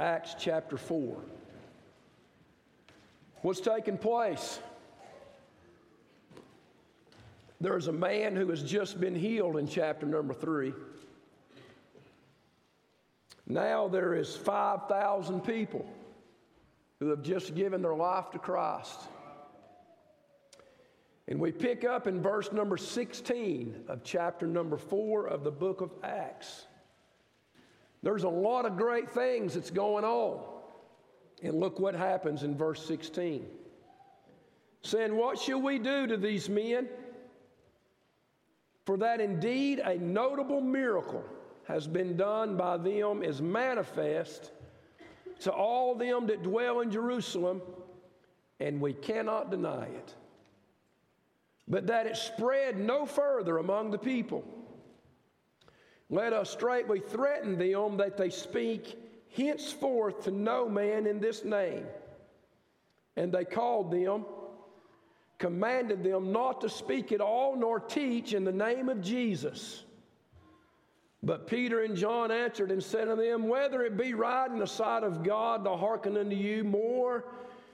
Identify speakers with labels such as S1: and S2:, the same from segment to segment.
S1: Acts chapter 4. What's taking place? There's a man who has just been healed in chapter number 3. Now there is 5,000 people who have just given their life to Christ. And we pick up in verse number 16 of chapter number 4 of the book of Acts. There's a lot of great things that's going on. And look what happens in verse 16. Saying, What shall we do to these men? For that indeed a notable miracle has been done by them is manifest to all them that dwell in Jerusalem, and we cannot deny it. But that it spread no further among the people. Let us straightway threaten them that they speak henceforth to no man in this name. And they called them, commanded them not to speak at all nor teach in the name of Jesus. But Peter and John answered and said unto them, Whether it be right in the sight of God to hearken unto you more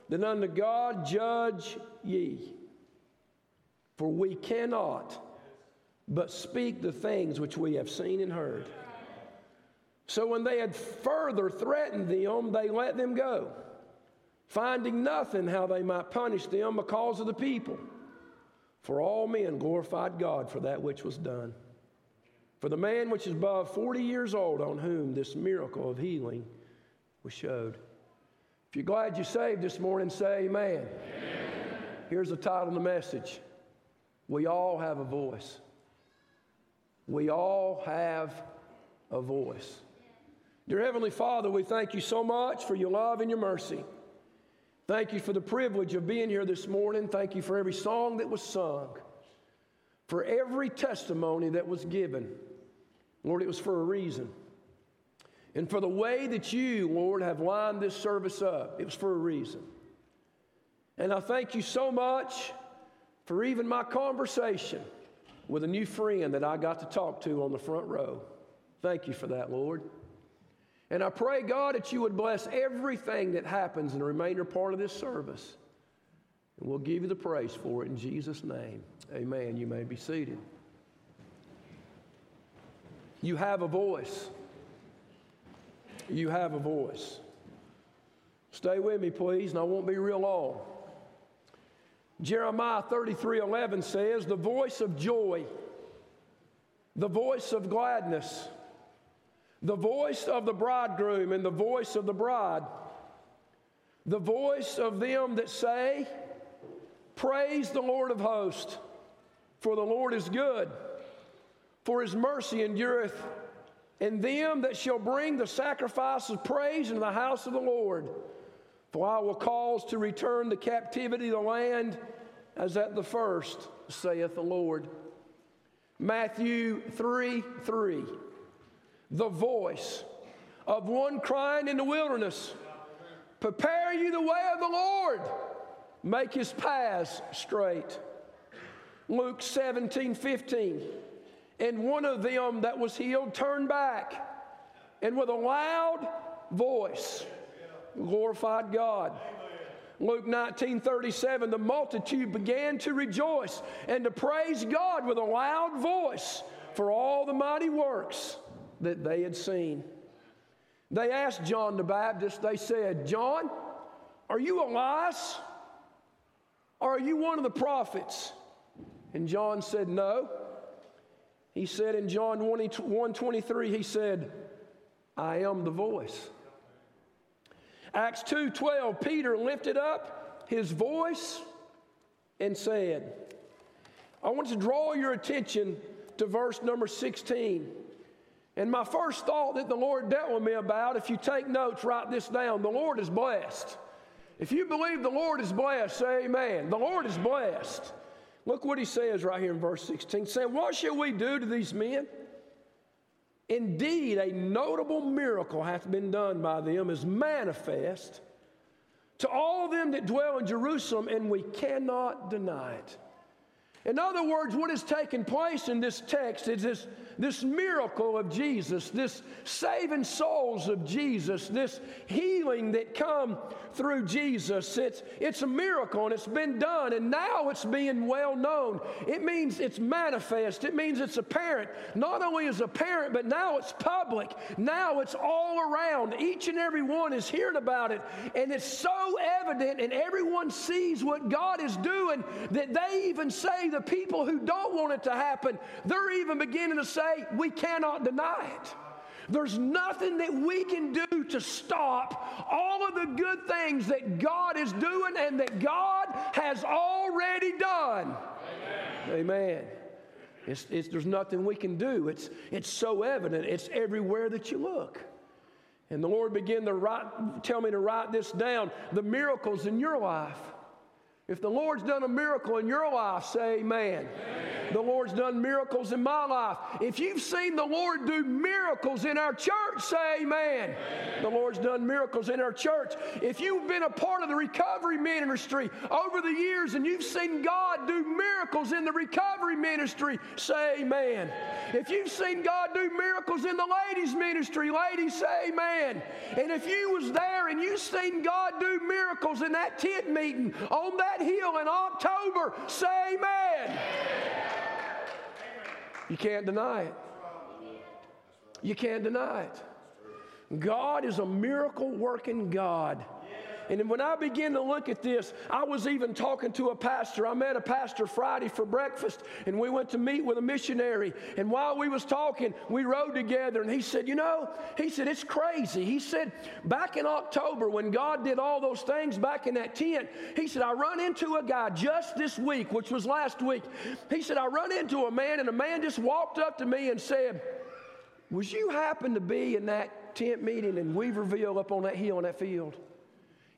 S1: than unto God, judge ye. For we cannot but speak the things which we have seen and heard. So when they had further threatened them, they let them go, finding nothing how they might punish them because of the people. For all men glorified God for that which was done. For the man which is above 40 years old, on whom this miracle of healing was showed. If you're glad you're saved this morning, say amen. amen. Here's the title of the message We all have a voice. We all have a voice. Dear Heavenly Father, we thank you so much for your love and your mercy. Thank you for the privilege of being here this morning. Thank you for every song that was sung, for every testimony that was given. Lord, it was for a reason. And for the way that you, Lord, have lined this service up, it was for a reason. And I thank you so much for even my conversation with a new friend that I got to talk to on the front row. Thank you for that, Lord. And I pray, God, that you would bless everything that happens in the remainder part of this service. And we'll give you the praise for it in Jesus' name. Amen. You may be seated. You have a voice. You have a voice. Stay with me, please, and I won't be real long. Jeremiah 33 11 says, The voice of joy, the voice of gladness, the voice of the bridegroom and the voice of the bride, the voice of them that say, Praise the Lord of hosts, for the Lord is good, for his mercy endureth, and them that shall bring the sacrifice of praise into the house of the Lord. For I will cause to return the captivity of the land as at the first, saith the Lord. Matthew 3 3. The voice of one crying in the wilderness, Prepare you the way of the Lord, make his paths straight. Luke 17 15. And one of them that was healed turned back and with a loud voice glorified God. Luke 19 37, the multitude began to rejoice and to praise God with a loud voice for all the mighty works that they had seen. They asked John the Baptist, they said, John, are you Elias? Are you one of the prophets? And John said, No. He said in John 1 23, he said, I am the voice. Acts 2:12, Peter lifted up his voice and said, I want to draw your attention to verse number 16. And my first thought that the Lord dealt with me about, if you take notes, write this down. The Lord is blessed. If you believe the Lord is blessed, say amen. The Lord is blessed. Look what he says right here in verse 16, saying, What shall we do to these men? Indeed, a notable miracle hath been done by them, is manifest to all them that dwell in Jerusalem, and we cannot deny it. In other words, what is taking place in this text is this, this miracle of Jesus, this saving souls of Jesus, this healing that come through Jesus. It's, it's a miracle and it's been done, and now it's being well known. It means it's manifest, it means it's apparent. Not only is apparent, but now it's public. Now it's all around. Each and every one is hearing about it, and it's so evident, and everyone sees what God is doing that they even say the people who don't want it to happen, they're even beginning to say, we cannot deny it. There's nothing that we can do to stop all of the good things that God is doing and that God has already done. Amen. Amen. It's, it's, there's nothing we can do. It's, it's so evident. It's everywhere that you look. And the Lord began to write, tell me to write this down the miracles in your life. If the Lord's done a miracle in your life, say amen. amen. The Lord's done miracles in my life. If you've seen the Lord do miracles in our church, say amen. amen. The Lord's done miracles in our church. If you've been a part of the recovery ministry over the years and you've seen God do miracles in the recovery ministry, say amen. If you've seen God do miracles in the ladies ministry, ladies say amen. And if you was there and you seen God do miracles in that tent meeting on that hill in October, say amen. You can't deny it. You can't deny it. God is a miracle working God. And when I began to look at this, I was even talking to a pastor. I met a pastor Friday for breakfast, and we went to meet with a missionary. And while we was talking, we rode together, and he said, "You know," he said, "It's crazy." He said, "Back in October, when God did all those things back in that tent, he said I run into a guy just this week, which was last week. He said I run into a man, and a man just walked up to me and said." Was you happen to be in that tent meeting in Weaverville up on that hill in that field?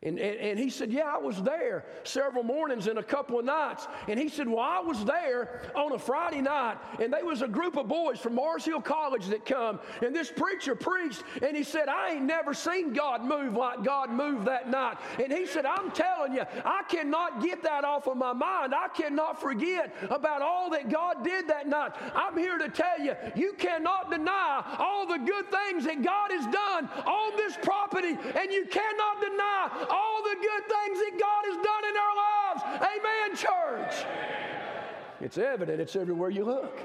S1: And, and, and, he said, Yeah, I was there several mornings and a couple of nights. And he said, Well, I was there on a Friday night, and there was a group of boys from Mars Hill College that come, and this preacher preached, and he said, I ain't never seen God move like God moved that night. And he said, I'm telling you, I cannot get that off of my mind. I cannot forget about all that God did that night. I'm here to tell you, you cannot deny all the good things that God has done on this property, and you cannot deny all the good things that God has done in our lives. Amen, church. It's evident, it's everywhere you look.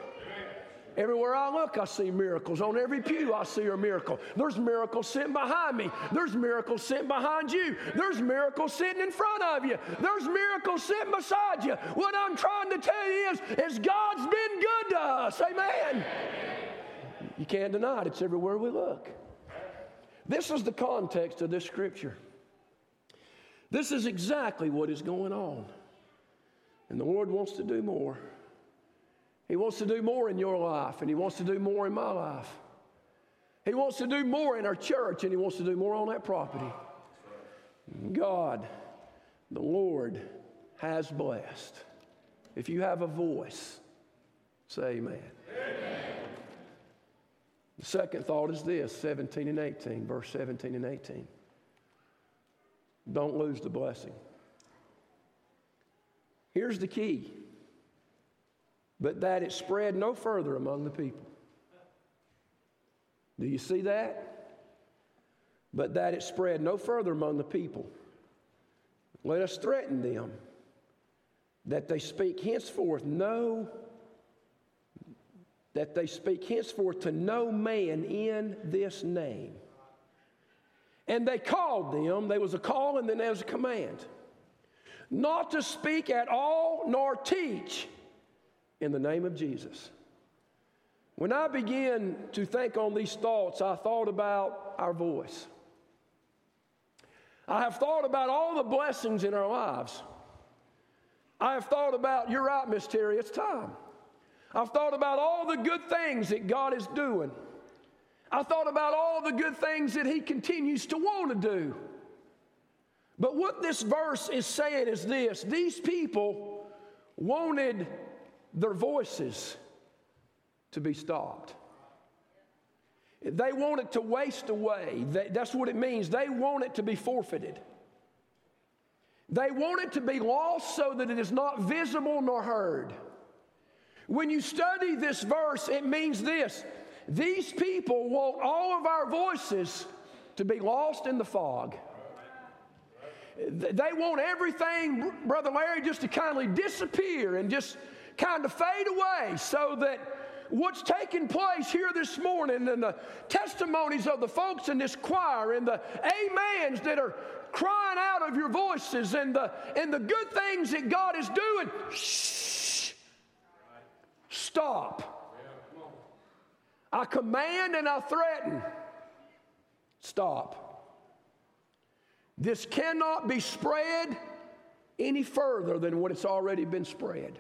S1: Everywhere I look, I see miracles. On every pew, I see a miracle. There's miracles sitting behind me. There's miracles sitting behind you. There's miracles sitting in front of you. There's miracles sitting beside you. What I'm trying to tell you is, is God's been good to us. Amen. You can't deny it. It's everywhere we look. This is the context of this scripture. This is exactly what is going on. And the Lord wants to do more. He wants to do more in your life, and He wants to do more in my life. He wants to do more in our church, and He wants to do more on that property. God, the Lord, has blessed. If you have a voice, say amen. amen. The second thought is this 17 and 18, verse 17 and 18. Don't lose the blessing. Here's the key but that it spread no further among the people. Do you see that? But that it spread no further among the people. Let us threaten them that they speak henceforth no that they speak henceforth to no man in this name. And they called them, there was a call and then there was a command, not to speak at all nor teach in the name of Jesus. When I began to think on these thoughts, I thought about our voice. I have thought about all the blessings in our lives. I have thought about, you're right, Miss Terry, it's time. I've thought about all the good things that God is doing. I thought about all the good things that he continues to want to do. But what this verse is saying is this these people wanted their voices to be stopped. They want it to waste away. That's what it means. They want it to be forfeited. They want it to be lost so that it is not visible nor heard. When you study this verse, it means this these people want all of our voices to be lost in the fog. They want everything, Brother Larry, just to kindly disappear and just kind of fade away so that what's taking place here this morning and the testimonies of the folks in this choir and the amens that are crying out of your voices and the, and the good things that God is doing, shh, stop. I command and I threaten, stop. This cannot be spread any further than what it's already been spread.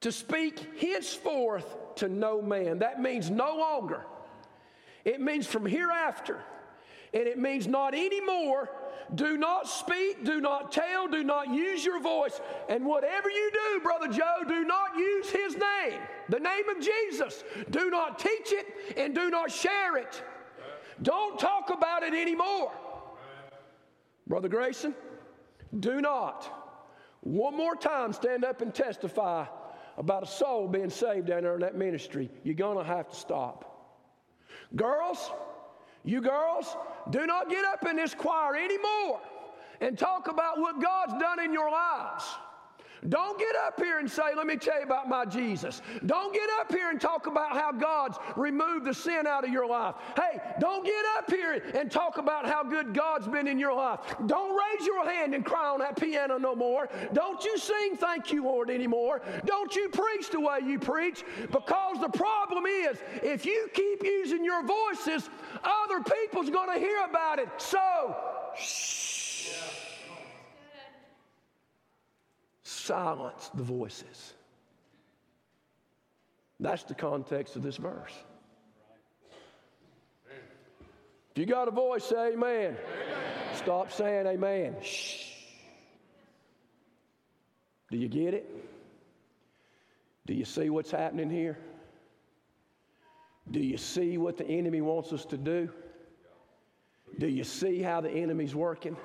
S1: To speak henceforth to no man. That means no longer. It means from hereafter. And it means not anymore. Do not speak, do not tell, do not use your voice. And whatever you do, Brother Joe, do not use his name, the name of Jesus. Do not teach it and do not share it. Don't talk about it anymore. Brother Grayson, do not one more time stand up and testify about a soul being saved down there in that ministry. You're going to have to stop. Girls, you girls, do not get up in this choir anymore and talk about what God's done in your lives. Don't get up here and say, Let me tell you about my Jesus. Don't get up here and talk about how God's removed the sin out of your life. Hey, don't get up here and talk about how good God's been in your life. Don't raise your hand and cry on that piano no more. Don't you sing thank you, Lord, anymore. Don't you preach the way you preach because the problem is if you keep using your voices, other people's going to hear about it. So, shh. Yeah. Silence the voices. That's the context of this verse. If you got a voice, say amen. amen. Stop saying amen. Shh. Do you get it? Do you see what's happening here? Do you see what the enemy wants us to do? Do you see how the enemy's working?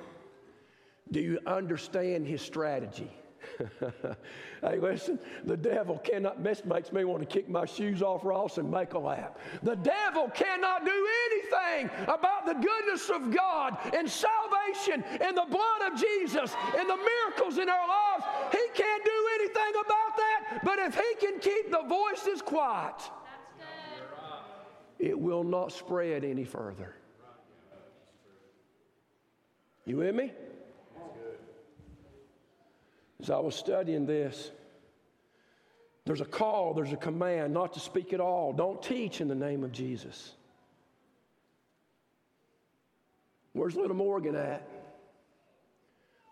S1: Do you understand his strategy? hey, listen, the devil cannot, this makes me want to kick my shoes off, Ross, and make a lap. The devil cannot do anything about the goodness of God and salvation and the blood of Jesus and the miracles in our lives. He can't do anything about that, but if he can keep the voices quiet, it will not spread any further. You with me? As I was studying this, there's a call, there's a command not to speak at all. Don't teach in the name of Jesus. Where's little Morgan at?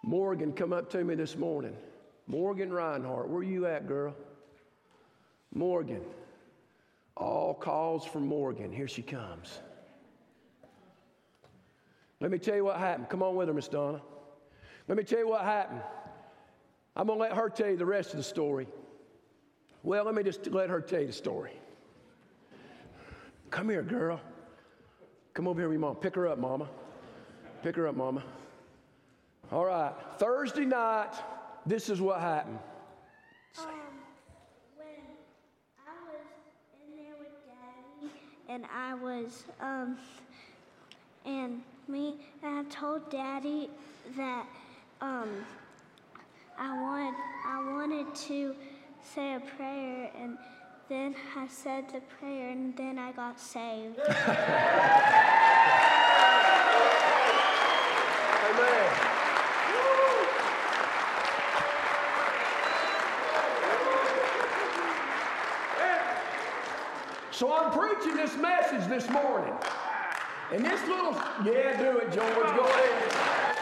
S1: Morgan come up to me this morning. Morgan Reinhardt, where you at, girl? Morgan. All calls from Morgan. Here she comes. Let me tell you what happened. Come on with her, Miss Donna. Let me tell you what happened. I'm going to let her tell you the rest of the story. Well, let me just let her tell you the story. Come here, girl. Come over here with mom. Pick her up, mama. Pick her up, mama. All right. Thursday night, this is what happened.
S2: Um, when I was in there with Daddy, and I was, um, and me, and I told Daddy that, um, I wanted, I wanted to say a prayer, and then I said the prayer, and then I got saved.
S1: Amen. So I'm preaching this message this morning. And this little, yeah, do it, George. Go ahead.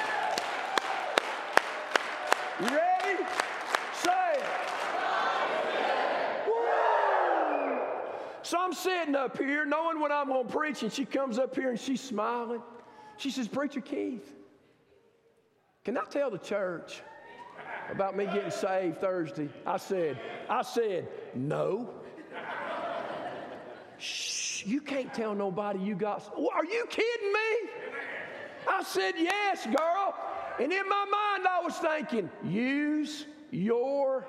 S1: Sitting up here knowing what I'm going to preach, and she comes up here and she's smiling. She says, Preacher Keith, can I tell the church about me getting saved Thursday? I said, I said, no. Shh, you can't tell nobody you got. Are you kidding me? I said, yes, girl. And in my mind, I was thinking, use your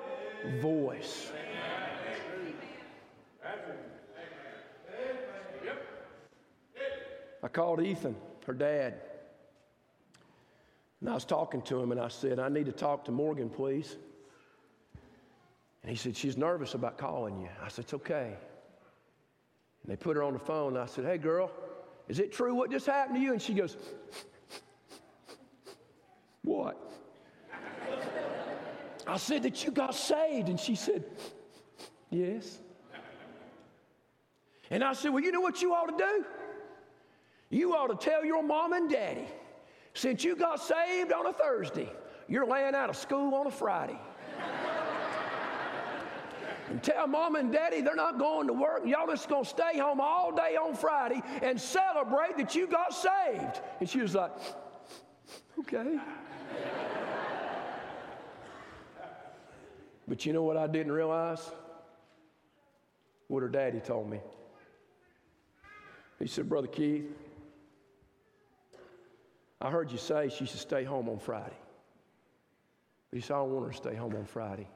S1: voice. I called Ethan, her dad, and I was talking to him, and I said, I need to talk to Morgan, please. And he said, She's nervous about calling you. I said, It's okay. And they put her on the phone, and I said, Hey, girl, is it true what just happened to you? And she goes, What? I said that you got saved. And she said, Yes. And I said, Well, you know what you ought to do? You ought to tell your mom and daddy, since you got saved on a Thursday, you're laying out of school on a Friday. and tell mom and daddy they're not going to work. Y'all just to stay home all day on Friday and celebrate that you got saved. And she was like, okay. but you know what I didn't realize? What her daddy told me. He said, Brother Keith, I heard you say she should stay home on Friday. But he said, I don't want her to stay home on Friday.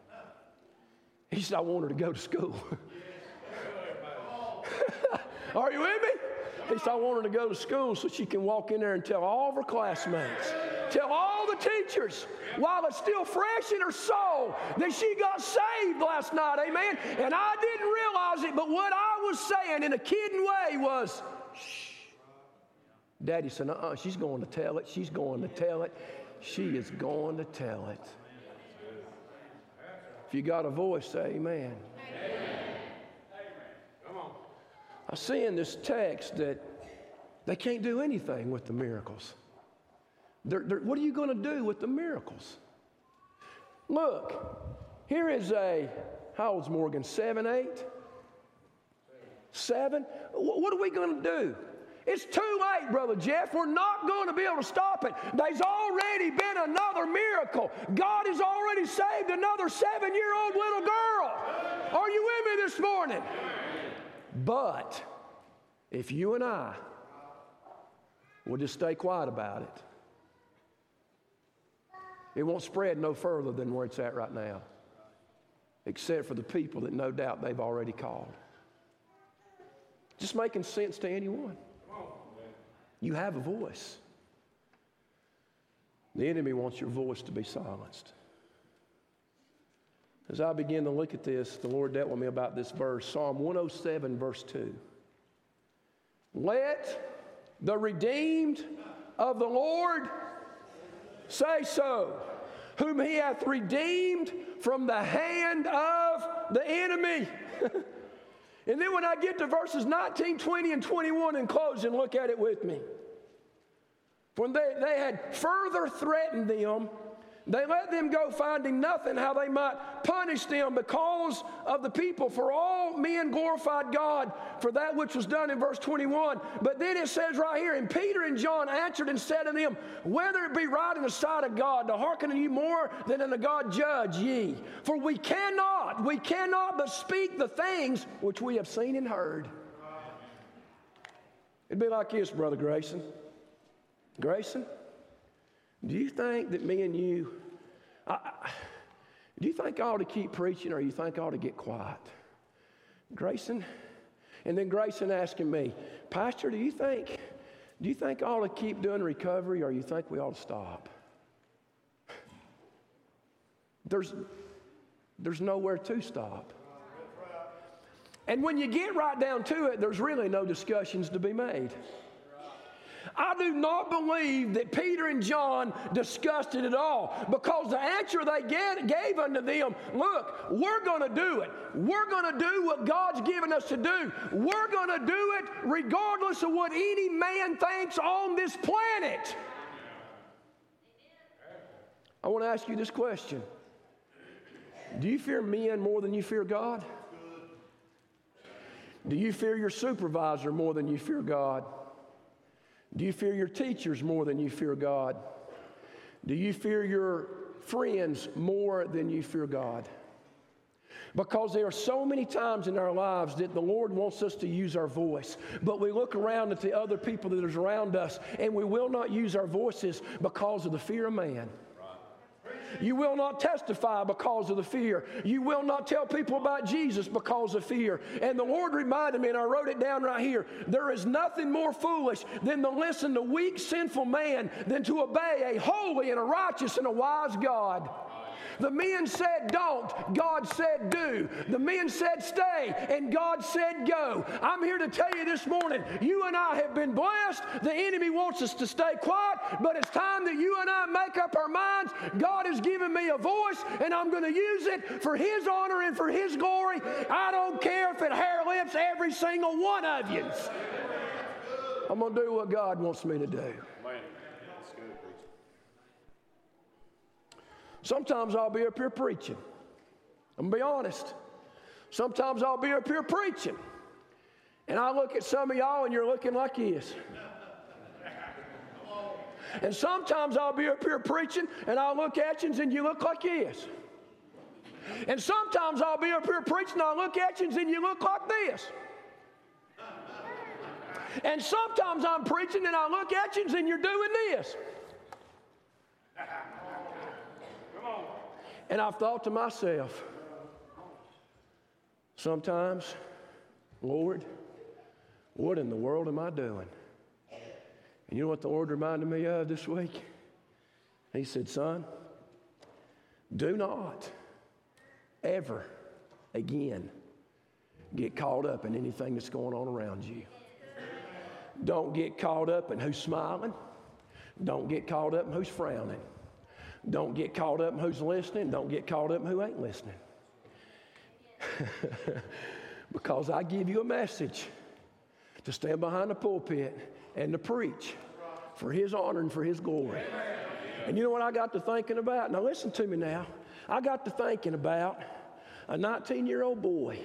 S1: He said, I want her to go to school. Are you with me? He said, I want her to go to school so she can walk in there and tell all of her classmates, tell all the teachers, while it's still fresh in her soul, that she got saved last night. Amen. And I didn't realize it, but what I was saying in a kidding way was, shh. Daddy said, uh uh-uh, she's going to tell it. She's going to tell it. She is going to tell it. If you got a voice, say amen. I see in this text that they can't do anything with the miracles. They're, they're, what are you going to do with the miracles? Look, here is a, how old's Morgan? Seven, eight? Seven? What are we going to do? It's too late, Brother Jeff. We're not going to be able to stop it. There's already been another miracle. God has already saved another seven year old little girl. Are you with me this morning? But if you and I will just stay quiet about it, it won't spread no further than where it's at right now, except for the people that no doubt they've already called. Just making sense to anyone. You have a voice. The enemy wants your voice to be silenced. As I begin to look at this, the Lord dealt with me about this verse Psalm 107, verse 2. Let the redeemed of the Lord say so, whom he hath redeemed from the hand of the enemy. And then when I get to verses 19, 20, and 21 in closing, look at it with me. When they, they had further threatened them they let them go, finding nothing how they might punish them because of the people. For all men glorified God for that which was done in verse 21. But then it says right here, and Peter and John answered and said to them, Whether it be right in the sight of God to hearken unto you more than unto God, judge ye. For we cannot, we cannot but speak the things which we have seen and heard. It'd be like this, Brother Grayson. Grayson? Do you think that me and you, I, do you think I ought to keep preaching or you think I ought to get quiet? Grayson? And then Grayson asking me, Pastor, do you think, do you think I ought to keep doing recovery or you think we ought to stop? There's, there's nowhere to stop. And when you get right down to it, there's really no discussions to be made. I do not believe that Peter and John discussed it at all because the answer they gave unto them look, we're going to do it. We're going to do what God's given us to do. We're going to do it regardless of what any man thinks on this planet. I want to ask you this question Do you fear men more than you fear God? Do you fear your supervisor more than you fear God? Do you fear your teachers more than you fear God? Do you fear your friends more than you fear God? Because there are so many times in our lives that the Lord wants us to use our voice, but we look around at the other people that are around us and we will not use our voices because of the fear of man. You will not testify because of the fear. You will not tell people about Jesus because of fear. And the Lord reminded me, and I wrote it down right here there is nothing more foolish than to listen to weak, sinful man than to obey a holy and a righteous and a wise God. The men said don't, God said do. The men said stay, and God said go. I'm here to tell you this morning, you and I have been blessed. The enemy wants us to stay quiet, but it's time that you and I make up our minds. God has given me a voice, and I'm going to use it for His honor and for His glory. I don't care if it hair lips every single one of you. I'm going to do what God wants me to do. Sometimes I'll be up here preaching. I'm to be honest. Sometimes I'll be up here preaching. And I look at some of y'all and you're looking like this. And sometimes I'll be up here preaching and I'll look at you and you look like this. And sometimes I'll be up here preaching and I'll look at you and you look like this. And sometimes I'm preaching and I look at you and you're doing this. And I've thought to myself, sometimes, Lord, what in the world am I doing? And you know what the Lord reminded me of this week? He said, Son, do not ever again get caught up in anything that's going on around you. Don't get caught up in who's smiling. Don't get caught up in who's frowning. Don't get caught up in who's listening. Don't get caught up in who ain't listening. because I give you a message to stand behind the pulpit and to preach for His honor and for His glory. And you know what I got to thinking about? Now, listen to me now. I got to thinking about a 19 year old boy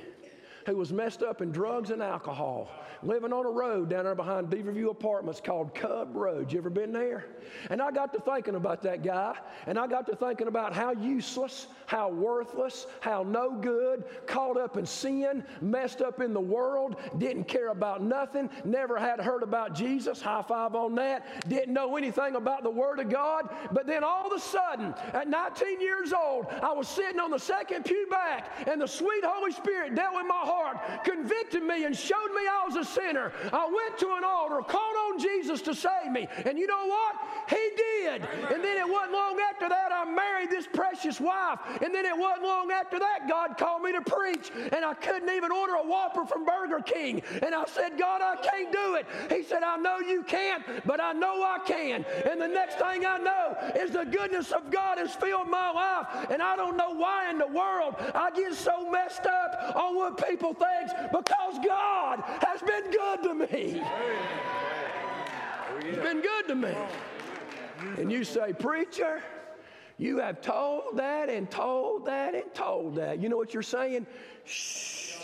S1: who was messed up in drugs and alcohol living on a road down there behind Beaverview Apartments called Cub Road. You ever been there? And I got to thinking about that guy, and I got to thinking about how useless, how worthless, how no good, caught up in sin, messed up in the world, didn't care about nothing, never had heard about Jesus, high five on that, didn't know anything about the Word of God. But then all of a sudden, at 19 years old, I was sitting on the second pew back, and the sweet Holy Spirit dealt with my heart, convicted me, and showed me I was a sinner. I went to an altar, called on Jesus to save me. And you know what? He did. And then it wasn't long after that I married this precious wife. And then it wasn't long after that God called me to preach. And I couldn't even order a Whopper from Burger King. And I said, God, I can't do it. He said, I know you can't, but I know I can. And the next thing I know is the goodness of God has filled my life. And I don't know why in the world I get so messed up on what people think because God has been been good to me. It's been good to me. And you say, Preacher, you have told that and told that and told that. You know what you're saying? Shh.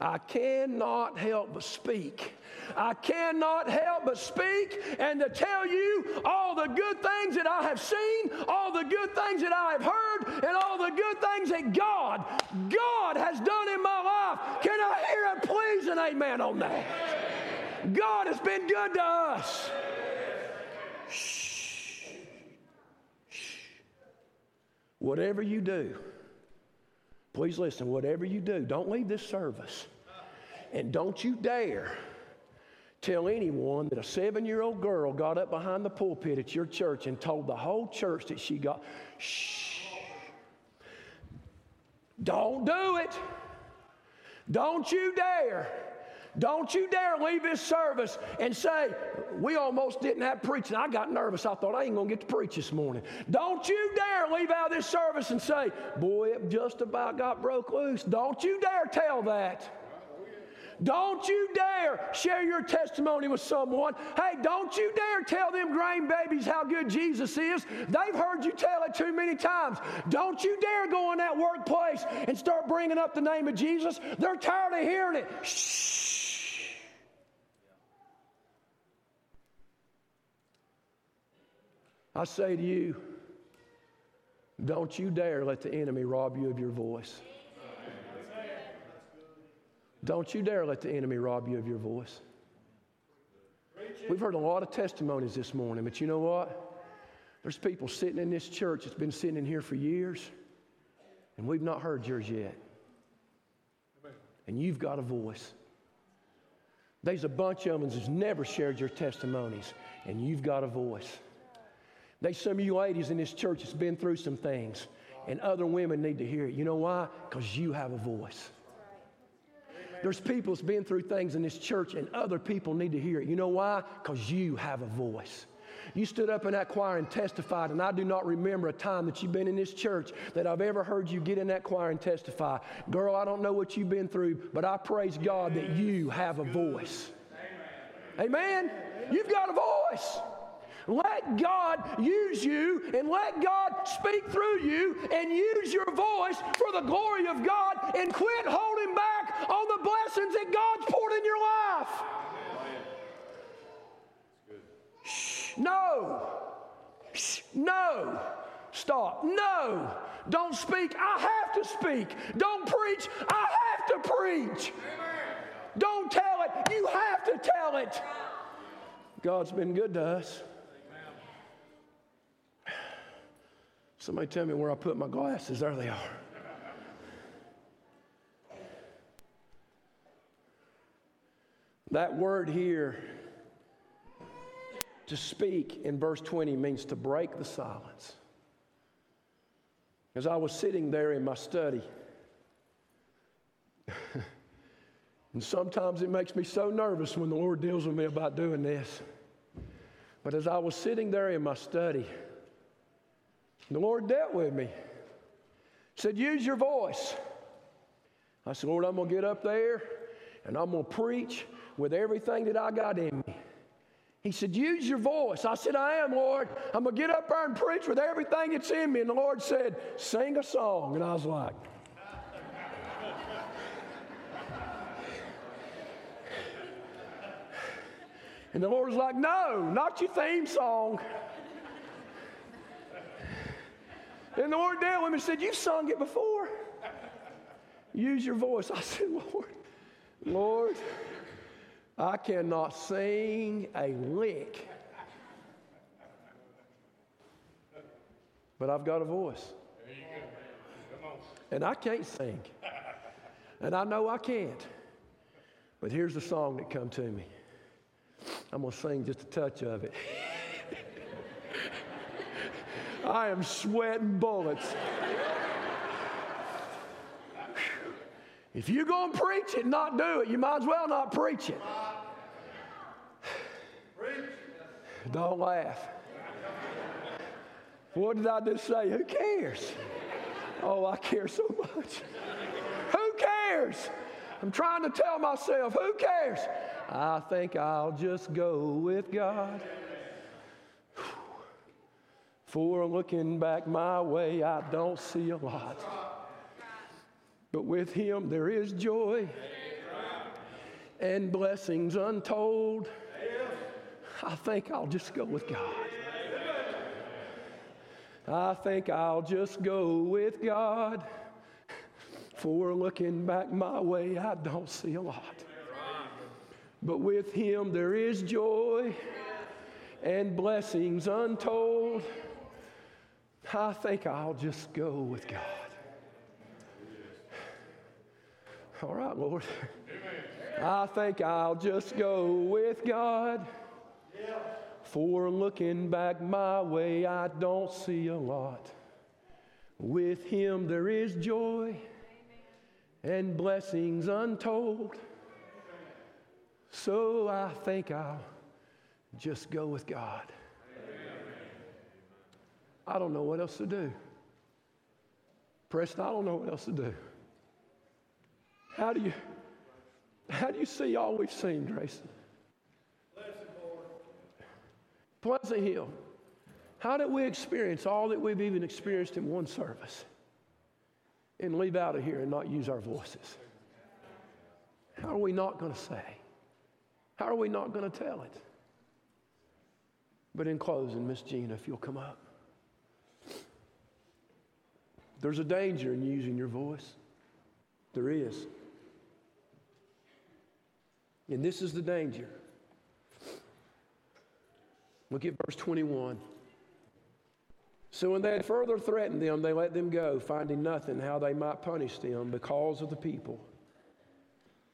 S1: I cannot help but speak. I cannot help but speak and to tell you all the good things that I have seen, all the good things that I have heard, and all the good things that God, God has done in my life. Can I hear a please and amen on that? God has been good to us. Shh. Whatever you do, Please listen, whatever you do, don't leave this service. And don't you dare tell anyone that a seven year old girl got up behind the pulpit at your church and told the whole church that she got, shh. Don't do it. Don't you dare. Don't you dare leave this service and say, We almost didn't have preaching. I got nervous. I thought I ain't going to get to preach this morning. Don't you dare leave out this service and say, Boy, it just about got broke loose. Don't you dare tell that. Don't you dare share your testimony with someone. Hey, don't you dare tell them grain babies how good Jesus is. They've heard you tell it too many times. Don't you dare go in that workplace and start bringing up the name of Jesus. They're tired of hearing it. Shh. I say to you, don't you dare let the enemy rob you of your voice. Don't you dare let the enemy rob you of your voice. We've heard a lot of testimonies this morning, but you know what? There's people sitting in this church that's been sitting in here for years, and we've not heard yours yet. And you've got a voice. There's a bunch of them that's never shared your testimonies, and you've got a voice. There's some of you ladies in this church that's been through some things, and other women need to hear it. You know why? Because you have a voice. There's people that's been through things in this church, and other people need to hear it. You know why? Because you have a voice. You stood up in that choir and testified, and I do not remember a time that you've been in this church that I've ever heard you get in that choir and testify. Girl, I don't know what you've been through, but I praise God that you have a voice. Amen? You've got a voice. Let God use you and let God speak through you and use your voice for the glory of God and quit holding back on the blessings that God's poured in your life. Shh, no. Shh, no. Stop. No. Don't speak. I have to speak. Don't preach. I have to preach. Don't tell it. You have to tell it. God's been good to us. Somebody tell me where I put my glasses. There they are. That word here, to speak in verse 20, means to break the silence. As I was sitting there in my study, and sometimes it makes me so nervous when the Lord deals with me about doing this. But as I was sitting there in my study, the Lord dealt with me. Said, use your voice. I said, Lord, I'm going to get up there and I'm going to preach with everything that I got in me. He said, use your voice. I said, I am, Lord. I'm going to get up there and preach with everything that's in me. And the Lord said, sing a song. And I was like, and the Lord was like, no, not your theme song. And the Lord dealt with me and said, You've sung it before. Use your voice. I said, Lord, Lord, I cannot sing a lick. But I've got a voice. And I can't sing. And I know I can't. But here's the song that come to me. I'm going to sing just a touch of it. I am sweating bullets. if you're going to preach it, not do it, you might as well not preach it. Don't laugh. What did I just say? Who cares? Oh, I care so much. Who cares? I'm trying to tell myself, who cares? I think I'll just go with God. For looking back my way, I don't see a lot. But with him there is joy and blessings untold. I think I'll just go with God. I think I'll just go with God. For looking back my way, I don't see a lot. But with him there is joy and blessings untold. I think I'll just go with God. All right, Lord. I think I'll just go with God. For looking back my way, I don't see a lot. With Him there is joy and blessings untold. So I think I'll just go with God. I don't know what else to do. Preston, I don't know what else to do. How do you how do you see all we've seen, Grayson? Pleasant Hill. How did we experience all that we've even experienced in one service and leave out of here and not use our voices? How are we not going to say? How are we not going to tell it? But in closing, Miss Gina, if you'll come up. There's a danger in using your voice. There is. And this is the danger. Look at verse 21. So when they had further threatened them, they let them go, finding nothing how they might punish them because of the people.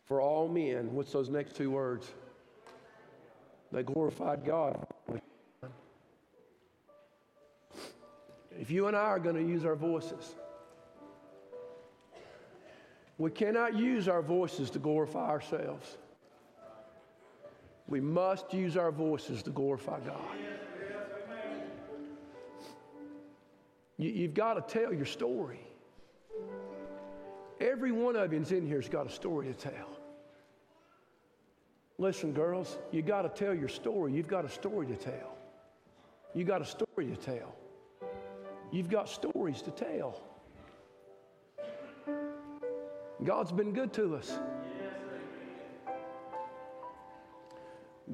S1: For all men, what's those next two words? They glorified God. If you and I are going to use our voices, we cannot use our voices to glorify ourselves. We must use our voices to glorify God. You, have got to tell your story. Every one of you's in here's got a story to tell. Listen, girls, you got to tell your story. You've got a story to tell. You got a story to tell. You've got stories to tell. God's been good to us.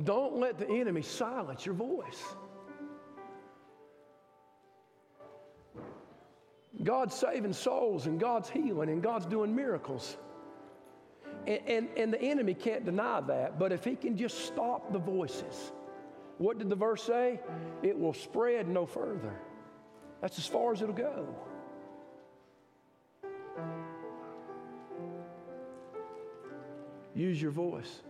S1: Don't let the enemy silence your voice. God's saving souls and God's healing and God's doing miracles. And, and, and, the enemy can't deny that, but if he can just stop the voices, what did the verse say? It will spread no further. That's as far as it'll go. Use your voice.